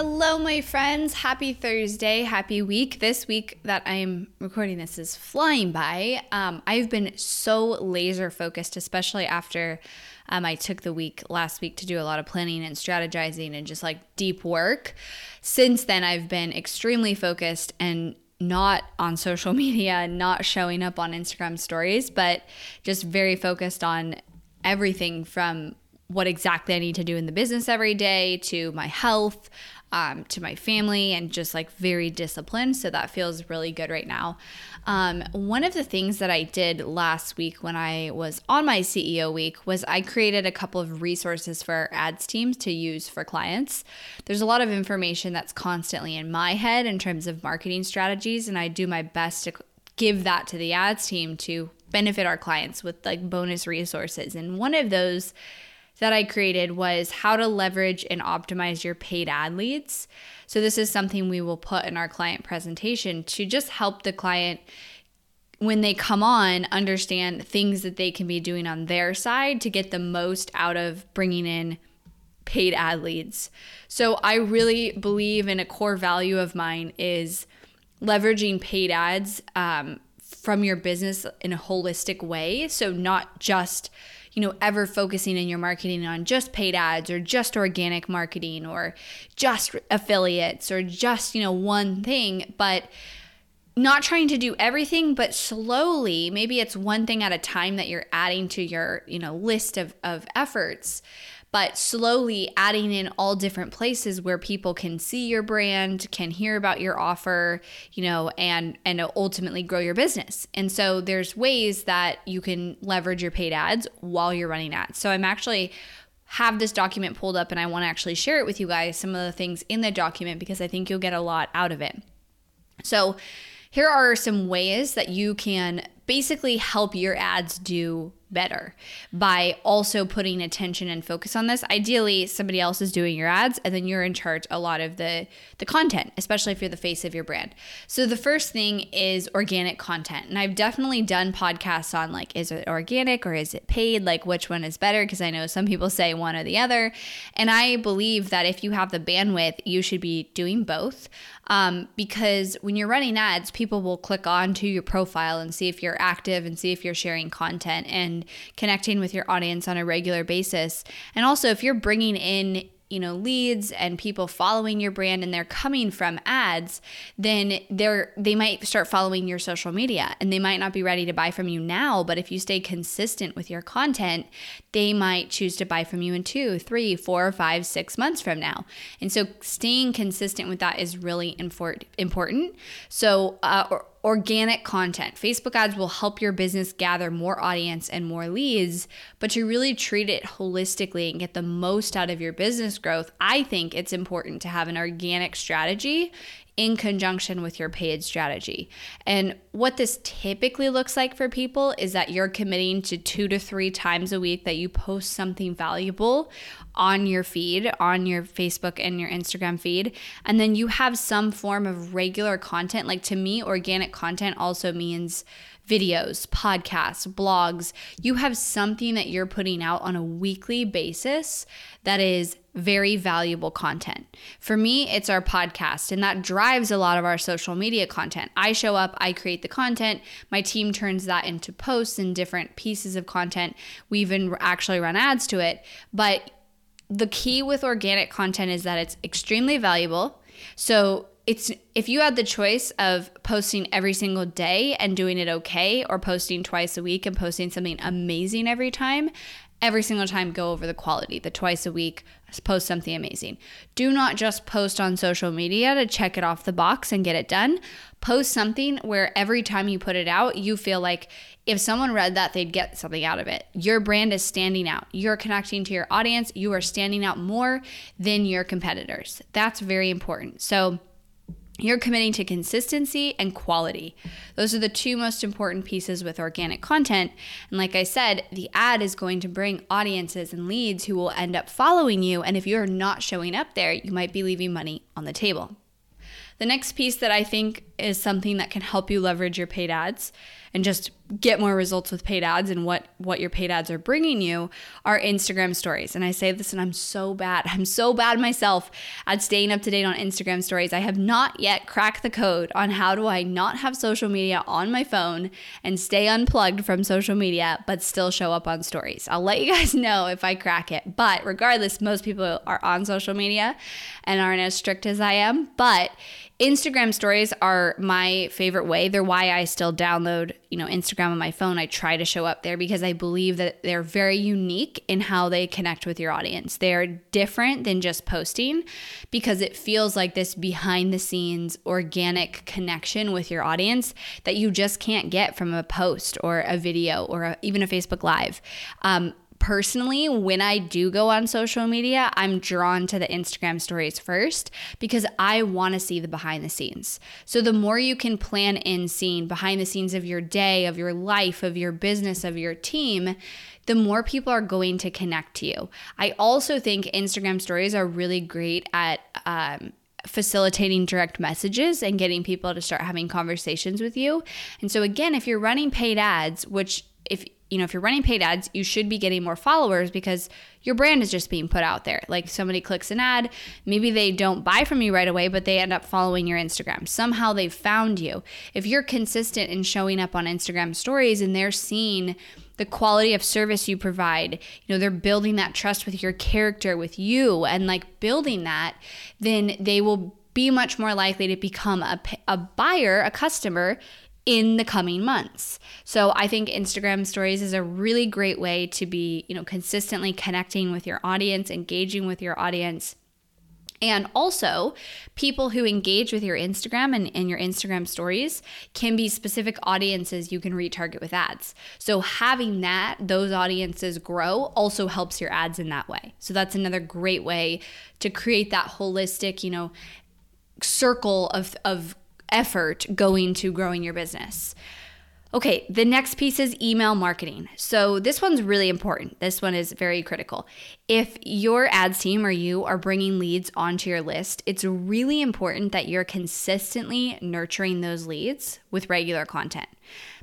Hello, my friends. Happy Thursday. Happy week. This week that I am recording this is flying by. Um, I've been so laser focused, especially after um, I took the week last week to do a lot of planning and strategizing and just like deep work. Since then, I've been extremely focused and not on social media, not showing up on Instagram stories, but just very focused on everything from what exactly I need to do in the business every day to my health, um, to my family and just like very disciplined. So that feels really good right now. Um, one of the things that I did last week when I was on my CEO week was I created a couple of resources for our ads teams to use for clients. There's a lot of information that's constantly in my head in terms of marketing strategies, and I do my best to give that to the ads team to benefit our clients with like bonus resources. And one of those that I created was how to leverage and optimize your paid ad leads. So, this is something we will put in our client presentation to just help the client when they come on understand things that they can be doing on their side to get the most out of bringing in paid ad leads. So, I really believe in a core value of mine is leveraging paid ads um, from your business in a holistic way. So, not just you know, ever focusing in your marketing on just paid ads or just organic marketing or just affiliates or just, you know, one thing, but not trying to do everything, but slowly, maybe it's one thing at a time that you're adding to your, you know, list of, of efforts but slowly adding in all different places where people can see your brand, can hear about your offer, you know, and and ultimately grow your business. And so there's ways that you can leverage your paid ads while you're running ads. So I'm actually have this document pulled up and I want to actually share it with you guys some of the things in the document because I think you'll get a lot out of it. So here are some ways that you can basically help your ads do better by also putting attention and focus on this. Ideally, somebody else is doing your ads and then you're in charge a lot of the the content, especially if you're the face of your brand. So the first thing is organic content. And I've definitely done podcasts on like is it organic or is it paid? Like which one is better because I know some people say one or the other. And I believe that if you have the bandwidth, you should be doing both. Um, because when you're running ads, people will click on to your profile and see if you're active and see if you're sharing content and connecting with your audience on a regular basis. And also, if you're bringing in you know leads and people following your brand and they're coming from ads then they're they might start following your social media and they might not be ready to buy from you now. But if you stay consistent with your content they might choose to buy from you in two three four five six months from now. And so staying consistent with that is really important. So uh, organic content. Facebook ads will help your business gather more audience and more leads, but to really treat it holistically and get the most out of your business growth, I think it's important to have an organic strategy in conjunction with your paid strategy. And what this typically looks like for people is that you're committing to two to three times a week that you post something valuable on your feed, on your Facebook and your Instagram feed. And then you have some form of regular content. Like to me, organic content also means videos, podcasts, blogs. You have something that you're putting out on a weekly basis that is very valuable content. For me, it's our podcast, and that drives a lot of our social media content. I show up, I create the content, my team turns that into posts and different pieces of content. We even actually run ads to it, but the key with organic content is that it's extremely valuable. So it's if you had the choice of posting every single day and doing it okay or posting twice a week and posting something amazing every time every single time go over the quality the twice a week post something amazing. Do not just post on social media to check it off the box and get it done. Post something where every time you put it out you feel like if someone read that they'd get something out of it. Your brand is standing out. You're connecting to your audience. You are standing out more than your competitors. That's very important. So you're committing to consistency and quality. Those are the two most important pieces with organic content. And like I said, the ad is going to bring audiences and leads who will end up following you. And if you're not showing up there, you might be leaving money on the table. The next piece that I think is something that can help you leverage your paid ads and just get more results with paid ads and what what your paid ads are bringing you are Instagram stories. And I say this and I'm so bad. I'm so bad myself at staying up to date on Instagram stories. I have not yet cracked the code on how do I not have social media on my phone and stay unplugged from social media but still show up on stories. I'll let you guys know if I crack it. But regardless, most people are on social media and aren't as strict as I am, but Instagram stories are my favorite way. They're why I still download, you know, Instagram on my phone. I try to show up there because I believe that they're very unique in how they connect with your audience. They're different than just posting because it feels like this behind the scenes organic connection with your audience that you just can't get from a post or a video or a, even a Facebook live. Um, personally, when I do go on social media, I'm drawn to the Instagram stories first because I want to see the behind the scenes. So the more you can plan in seeing behind the scenes of your day, of your life, of your business, of your team, the more people are going to connect to you. I also think Instagram stories are really great at um, facilitating direct messages and getting people to start having conversations with you. And so again, if you're running paid ads, which if you know, if you're running paid ads, you should be getting more followers because your brand is just being put out there. Like somebody clicks an ad, maybe they don't buy from you right away, but they end up following your Instagram. Somehow they've found you. If you're consistent in showing up on Instagram stories and they're seeing the quality of service you provide, you know, they're building that trust with your character, with you, and like building that, then they will be much more likely to become a, a buyer, a customer in the coming months. So I think Instagram stories is a really great way to be, you know, consistently connecting with your audience, engaging with your audience. And also, people who engage with your Instagram and, and your Instagram stories can be specific audiences you can retarget with ads. So, having that, those audiences grow also helps your ads in that way. So, that's another great way to create that holistic, you know, circle of, of effort going to growing your business. Okay, the next piece is email marketing. So, this one's really important. This one is very critical. If your ads team or you are bringing leads onto your list, it's really important that you're consistently nurturing those leads with regular content.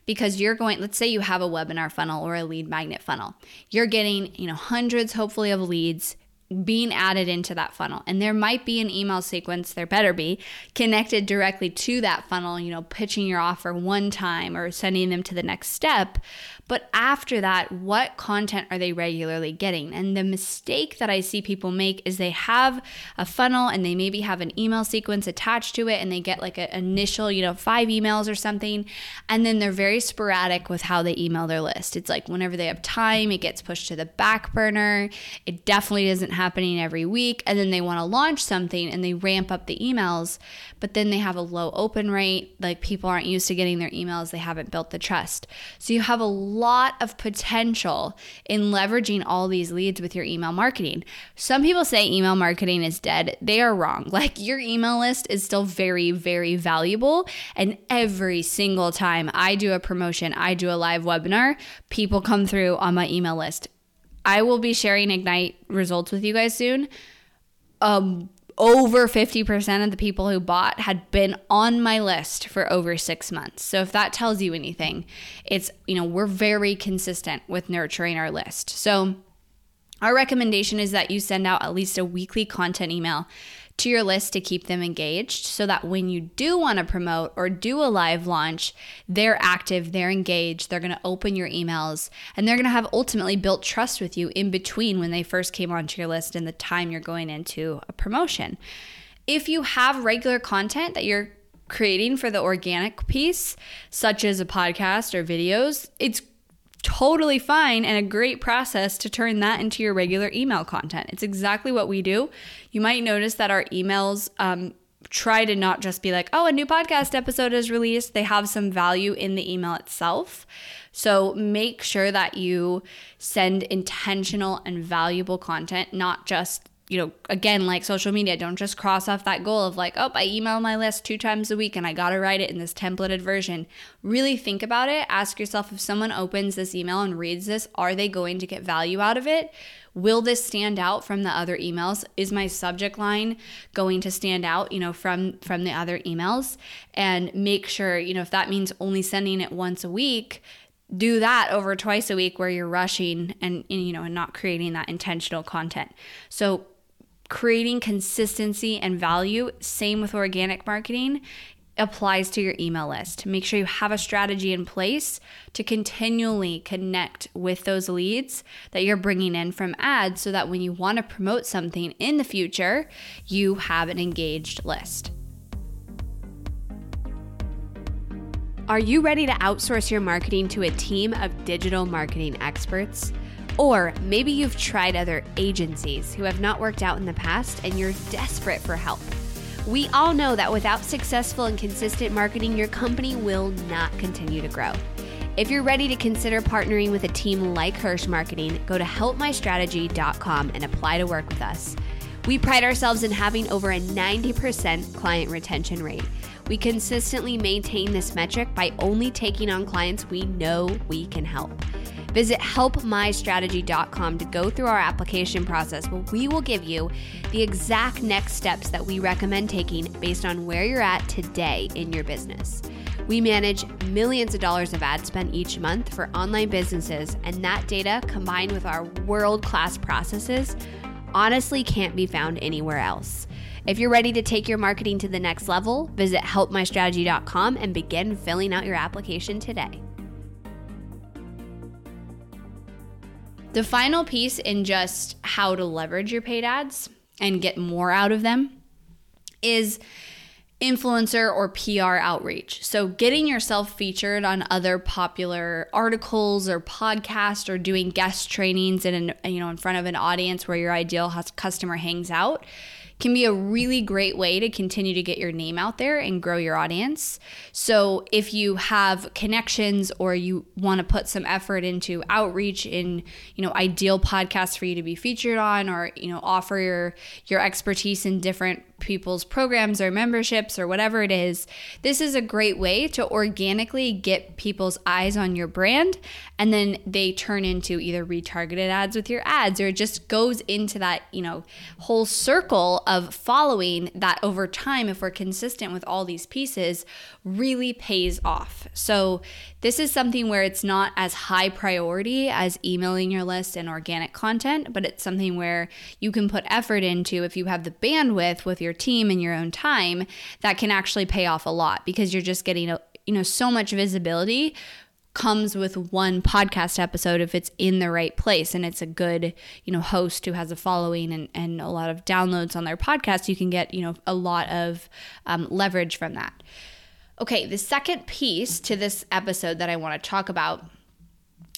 Because you're going, let's say you have a webinar funnel or a lead magnet funnel. You're getting, you know, hundreds hopefully of leads being added into that funnel. And there might be an email sequence, there better be, connected directly to that funnel, you know, pitching your offer one time or sending them to the next step. But after that, what content are they regularly getting? And the mistake that I see people make is they have a funnel and they maybe have an email sequence attached to it and they get like an initial, you know, five emails or something. And then they're very sporadic with how they email their list. It's like whenever they have time, it gets pushed to the back burner. It definitely isn't happening every week. And then they want to launch something and they ramp up the emails, but then they have a low open rate. Like people aren't used to getting their emails, they haven't built the trust. So you have a lot of potential in leveraging all these leads with your email marketing. Some people say email marketing is dead. They are wrong. Like your email list is still very, very valuable. And every single time I do a promotion, I do a live webinar, people come through on my email list. I will be sharing Ignite results with you guys soon. Um, over 50% of the people who bought had been on my list for over 6 months. So if that tells you anything, it's you know, we're very consistent with nurturing our list. So our recommendation is that you send out at least a weekly content email to your list to keep them engaged so that when you do want to promote or do a live launch, they're active, they're engaged, they're going to open your emails, and they're going to have ultimately built trust with you in between when they first came onto your list and the time you're going into a promotion. If you have regular content that you're creating for the organic piece, such as a podcast or videos, it's totally fine and a great process to turn that into your regular email content. It's exactly what we do. You might notice that our emails um, try to not just be like, oh, a new podcast episode is released. They have some value in the email itself. So make sure that you send intentional and valuable content, not just you know, again, like social media, don't just cross off that goal of like, oh, I email my list two times a week and I got to write it in this templated version. Really think about it. Ask yourself if someone opens this email and reads this, are they going to get value out of it? Will this stand out from the other emails? Is my subject line going to stand out, you know, from from the other emails? And make sure, you know, if that means only sending it once a week, do that over twice a week where you're rushing and, and you know and not creating that intentional content. So creating consistency and value, same with organic marketing, applies to your email list. Make sure you have a strategy in place to continually connect with those leads that you're bringing in from ads so that when you want to promote something in the future, you have an engaged list. Are you ready to outsource your marketing to a team of digital marketing experts? Or maybe you've tried other agencies who have not worked out in the past and you're desperate for help. We all know that without successful and consistent marketing, your company will not continue to grow. If you're ready to consider partnering with a team like Hirsch Marketing, go to helpmystrategy.com and apply to work with us. We pride ourselves in having over a 90% client retention rate. We consistently maintain this metric by only taking on clients we know we can help. Visit helpmystrategy.com to go through our application process where we will give you the exact next steps that we recommend taking based on where you're at today in your business. We manage millions of dollars of ad spend each month for online businesses, and that data combined with our world class processes honestly can't be found anywhere else. If you're ready to take your marketing to the next level, visit helpmystrategy.com and begin filling out your application today. The final piece in just how to leverage your paid ads and get more out of them is influencer or PR outreach. So getting yourself featured on other popular articles or podcasts or doing guest trainings in an, you know in front of an audience where your ideal customer hangs out can be a really great way to continue to get your name out there and grow your audience. So, if you have connections or you want to put some effort into outreach in, you know, ideal podcasts for you to be featured on or, you know, offer your your expertise in different people's programs or memberships or whatever it is, this is a great way to organically get people's eyes on your brand and then they turn into either retargeted ads with your ads or it just goes into that, you know, whole circle of following that over time if we're consistent with all these pieces really pays off. So this is something where it's not as high priority as emailing your list and organic content, but it's something where you can put effort into if you have the bandwidth with your team and your own time that can actually pay off a lot because you're just getting a, you know so much visibility comes with one podcast episode if it's in the right place. And it's a good you know host who has a following and, and a lot of downloads on their podcast you can get you know a lot of um, leverage from that. Okay, the second piece to this episode that I want to talk about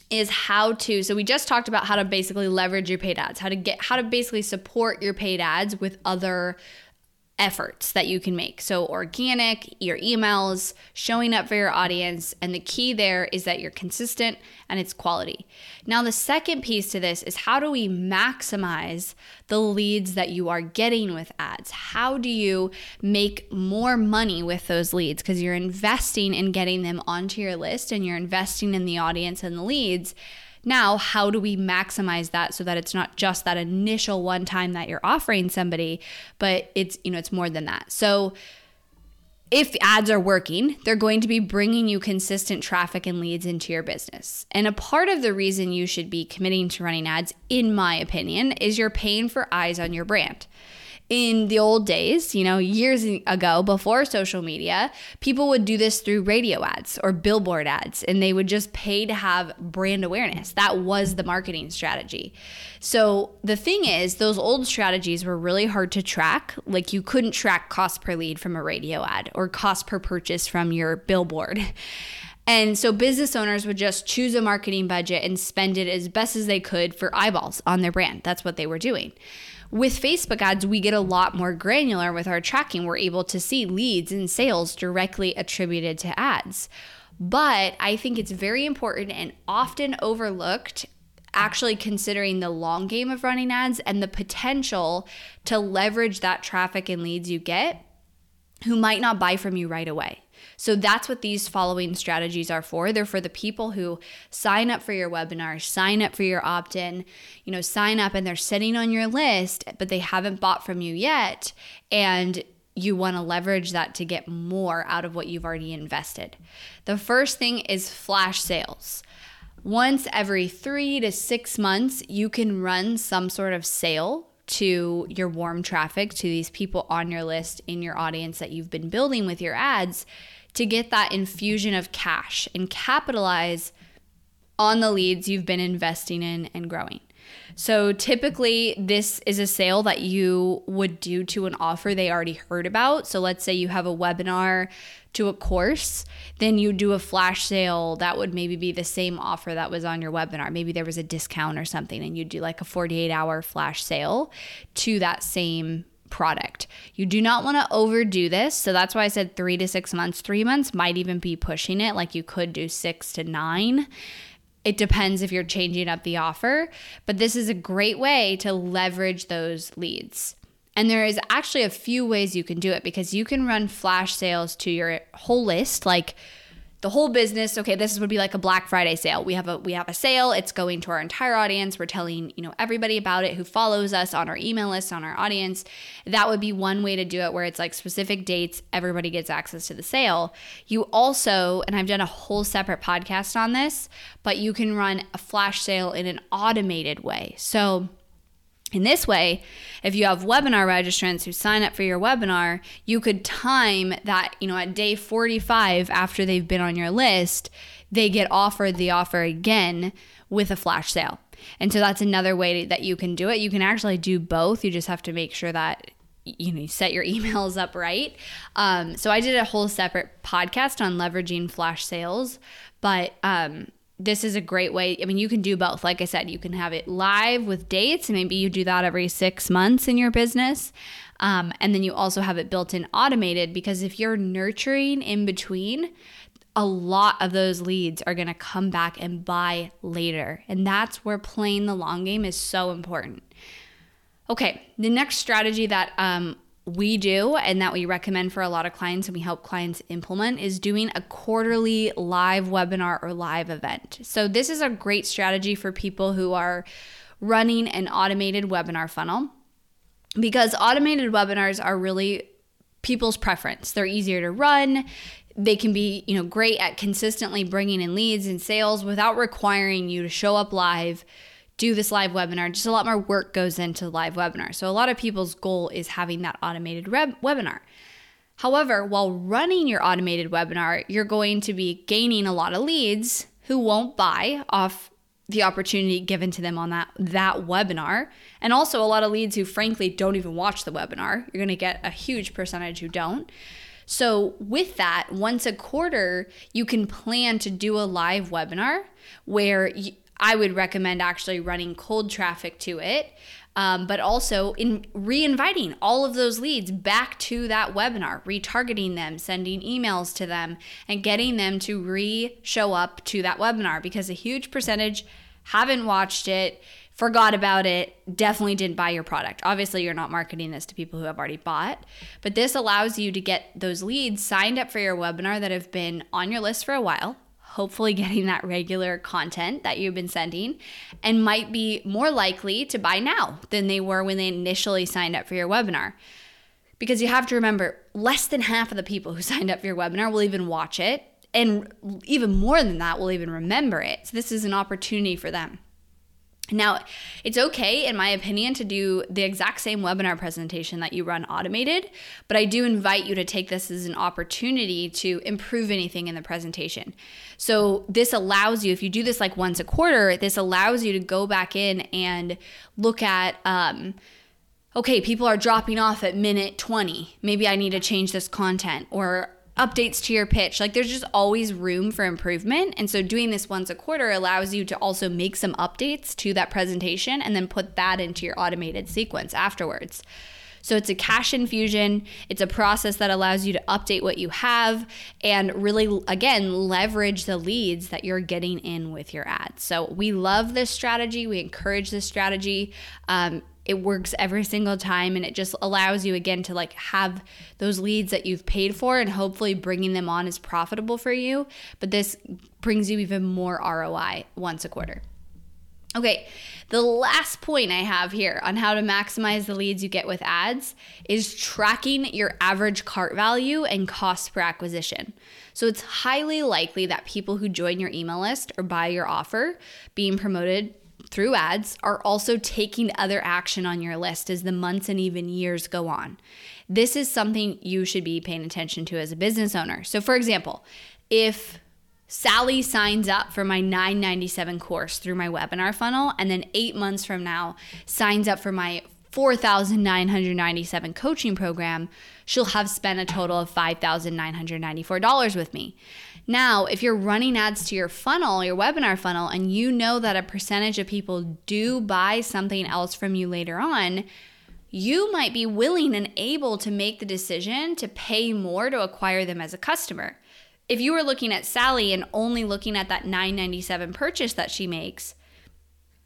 is how to so we just talked about how to basically leverage your paid ads how to get how to basically support your paid ads with other efforts that you can make. So, organic, your emails, showing up for your audience. And the key there is that you're consistent and it's quality. Now, the second piece to this is how do we maximize the leads that you are getting with ads? How do you make more money with those leads? Because you're investing in getting them onto your list and you're investing in the audience and the leads. Now, how do we maximize that so that it's not just that initial one time that you're offering somebody, but it's, you know, it's more than that. So, if ads are working, they're going to be bringing you consistent traffic and leads into your business. And a part of the reason you should be committing to running ads, in my opinion, is you're paying for eyes on your brand in the old days, you know, years ago before social media, people would do this through radio ads or billboard ads and they would just pay to have brand awareness. That was the marketing strategy. So the thing is, those old strategies were really hard to track. Like you couldn't track cost per lead from a radio ad or cost per purchase from your billboard. And so business owners would just choose a marketing budget and spend it as best as they could for eyeballs on their brand. That's what they were doing. With Facebook ads, we get a lot more granular with our tracking. We're able to see leads and sales directly attributed to ads. But I think it's very important and often overlooked actually considering the long game of running ads and the potential to leverage that traffic and leads you get who might not buy from you right away. So that's what these following strategies are for. They're for the people who sign up for your webinar, sign up for your opt in, you know, sign up and they're sitting on your list, but they haven't bought from you yet. And you want to leverage that to get more out of what you've already invested. The first thing is flash sales. Once every three to six months, you can run some sort of sale to your warm traffic, to these people on your list in your audience that you've been building with your ads to get that infusion of cash and capitalize on the leads you've been investing in and growing. So typically, this is a sale that you would do to an offer they already heard about. So let's say you have a webinar to a course, then you do a flash sale that would maybe be the same offer that was on your webinar. Maybe there was a discount or something, and you do like a 48 hour flash sale to that same product. You do not want to overdo this. So that's why I said three to six months. Three months might even be pushing it, like you could do six to nine. It depends if you're changing up the offer, but this is a great way to leverage those leads. And there is actually a few ways you can do it because you can run flash sales to your whole list, like the whole business okay this would be like a black friday sale. We have a we have a sale. It's going to our entire audience. We're telling you know everybody about it who follows us on our email list on our audience. That would be one way to do it where it's like specific dates everybody gets access to the sale. You also and i've done a whole separate podcast on this but you can run a flash sale in an automated way. So in this way, if you have webinar registrants who sign up for your webinar, you could time that, you know, at day 45 after they've been on your list, they get offered the offer again with a flash sale. And so that's another way that you can do it. You can actually do both. You just have to make sure that you know you set your emails up right. Um, so I did a whole separate podcast on leveraging flash sales, but um, this is a great way. I mean, you can do both. Like I said, you can have it live with dates, and maybe you do that every six months in your business. Um, and then you also have it built in automated because if you're nurturing in between, a lot of those leads are going to come back and buy later. And that's where playing the long game is so important. Okay, the next strategy that um, we do and that we recommend for a lot of clients and we help clients implement is doing a quarterly live webinar or live event. So, this is a great strategy for people who are running an automated webinar funnel because automated webinars are really people's preference. They're easier to run. They can be, you know, great at consistently bringing in leads and sales without requiring you to show up live do this live webinar. Just a lot more work goes into live webinar. So a lot of people's goal is having that automated webinar. However, while running your automated webinar, you're going to be gaining a lot of leads who won't buy off the opportunity given to them on that that webinar and also a lot of leads who frankly don't even watch the webinar. You're going to get a huge percentage who don't. So, with that, once a quarter, you can plan to do a live webinar where you, I would recommend actually running cold traffic to it. Um, but also in re-inviting all of those leads back to that webinar, retargeting them, sending emails to them, and getting them to re-show up to that webinar because a huge percentage haven't watched it, forgot about it, definitely didn't buy your product. Obviously, you're not marketing this to people who have already bought, but this allows you to get those leads signed up for your webinar that have been on your list for a while hopefully getting that regular content that you've been sending and might be more likely to buy now than they were when they initially signed up for your webinar. Because you have to remember, less than half of the people who signed up for your webinar will even watch it. And even more than that, will even remember it. So, this is an opportunity for them. Now, it's okay, in my opinion, to do the exact same webinar presentation that you run automated, but I do invite you to take this as an opportunity to improve anything in the presentation. So, this allows you, if you do this like once a quarter, this allows you to go back in and look at, um, okay, people are dropping off at minute 20. Maybe I need to change this content. Or updates to your pitch. Like there's just always room for improvement. And so doing this once a quarter allows you to also make some updates to that presentation and then put that into your automated sequence afterwards. So it's a cash infusion. It's a process that allows you to update what you have and really, again, leverage the leads that you're getting in with your ads. So we love this strategy. We encourage this strategy. Um, it works every single time and it just allows you again to like have those leads that you've paid for and hopefully bringing them on is profitable for you but this brings you even more ROI once a quarter Okay, the last point I have here on how to maximize the leads you get with ads is tracking your average cart value and cost per acquisition. So it's highly likely that people who join your email list or buy your offer being promoted through ads are also taking other action on your list as the months and even years go on. This is something you should be paying attention to as a business owner. So, for example, if Sally signs up for my 997 course through my webinar funnel and then 8 months from now signs up for my 4997 coaching program, she'll have spent a total of $5,994 with me. Now, if you're running ads to your funnel, your webinar funnel, and you know that a percentage of people do buy something else from you later on, you might be willing and able to make the decision to pay more to acquire them as a customer. If you were looking at Sally and only looking at that 997 purchase that she makes,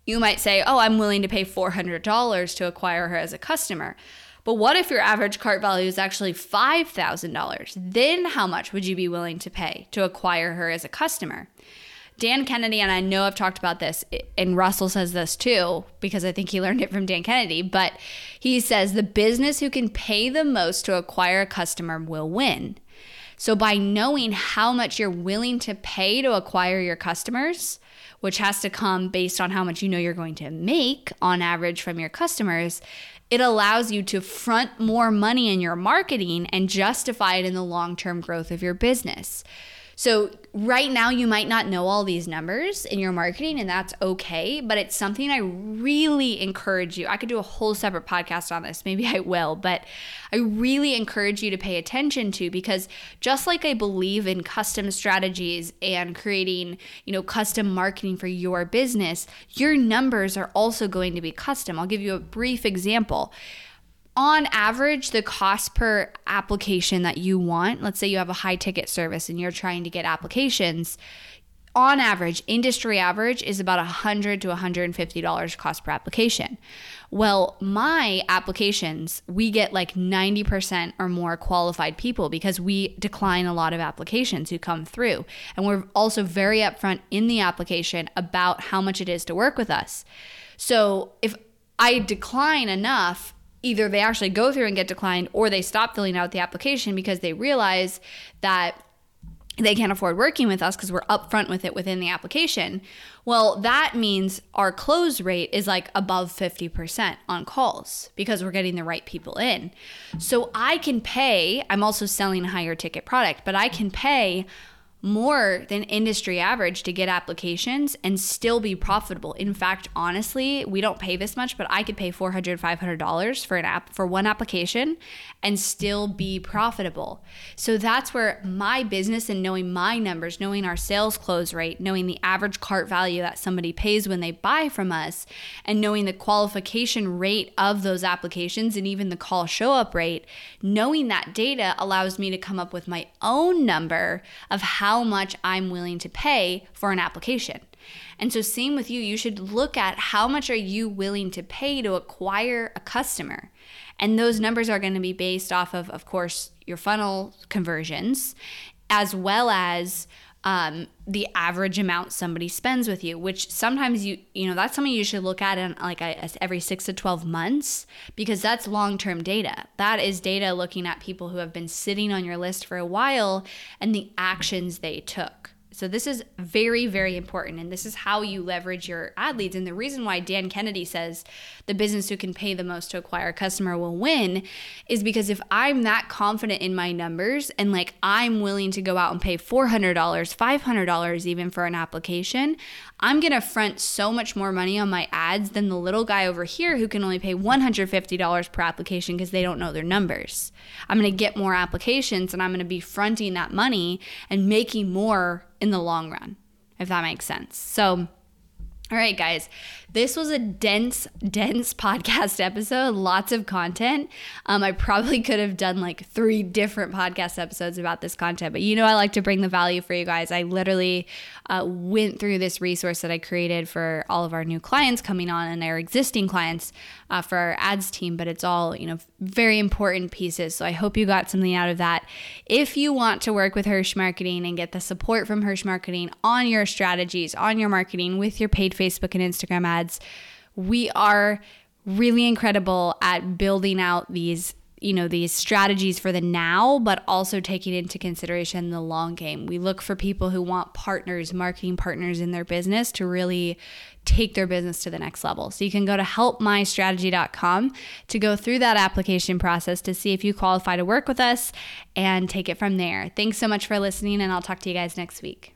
you might say, "Oh, I'm willing to pay $400 to acquire her as a customer." But what if your average cart value is actually $5,000? Then how much would you be willing to pay to acquire her as a customer? Dan Kennedy, and I know I've talked about this, and Russell says this too, because I think he learned it from Dan Kennedy, but he says the business who can pay the most to acquire a customer will win. So, by knowing how much you're willing to pay to acquire your customers, which has to come based on how much you know you're going to make on average from your customers, it allows you to front more money in your marketing and justify it in the long term growth of your business. So, right now, you might not know all these numbers in your marketing, and that's okay, but it's something I really encourage you. I could do a whole separate podcast on this, maybe I will, but I really encourage you to pay attention to because just like I believe in custom strategies and creating, you know, custom marketing for your business, your numbers are also going to be custom. I'll give you a brief example on average, the cost per application that you want, let's say you have a high ticket service and you're trying to get applications, on average, industry average is about 100 to $150 cost per application. Well, my applications, we get like 90% or more qualified people because we decline a lot of applications who come through. And we're also very upfront in the application about how much it is to work with us. So if I decline enough, either they actually go through and get declined or they stop filling out the application because they realize that they can't afford working with us because we're upfront with it within the application. Well, that means our close rate is like above 50% on calls because we're getting the right people in. So I can pay, I'm also selling a higher ticket product, but I can pay more than industry average to get applications and still be profitable. In fact, honestly, we don't pay this much, but I could pay $400, $500 for an app for one application and still be profitable. So that's where my business and knowing my numbers, knowing our sales close rate, knowing the average cart value that somebody pays when they buy from us, and knowing the qualification rate of those applications and even the call show up rate, knowing that data allows me to come up with my own number of how how much I'm willing to pay for an application. And so, same with you, you should look at how much are you willing to pay to acquire a customer. And those numbers are going to be based off of, of course, your funnel conversions, as well as um, the average amount somebody spends with you, which sometimes you you know that's something you should look at in like a, every six to twelve months because that's long term data. That is data looking at people who have been sitting on your list for a while and the actions they took. So this is very, very important. And this is how you leverage your ad leads. And the reason why Dan Kennedy says the business who can pay the most to acquire a customer will win is because if I'm that confident in my numbers and like I'm willing to go out and pay $400, $500 even for an application, I'm going to front so much more money on my ads than the little guy over here who can only pay $150 per application because they don't know their numbers. I'm going to get more applications and I'm going to be fronting that money and making more in the long run, if that makes sense. So, all right, guys, this was a dense, dense podcast episode, lots of content. Um, I probably could have done like three different podcast episodes about this content, but you know, I like to bring the value for you guys. I literally uh, went through this resource that I created for all of our new clients coming on and our existing clients uh, for our ads team, but it's all, you know, very important pieces. So I hope you got something out of that. If you want to work with Hirsch Marketing and get the support from Hirsch Marketing on your strategies, on your marketing with your paid Facebook and Instagram ads, ads. We are really incredible at building out these you know these strategies for the now but also taking into consideration the long game. We look for people who want partners marketing partners in their business to really take their business to the next level. So you can go to helpmystrategy.com to go through that application process to see if you qualify to work with us and take it from there. Thanks so much for listening and i'll talk to you guys next week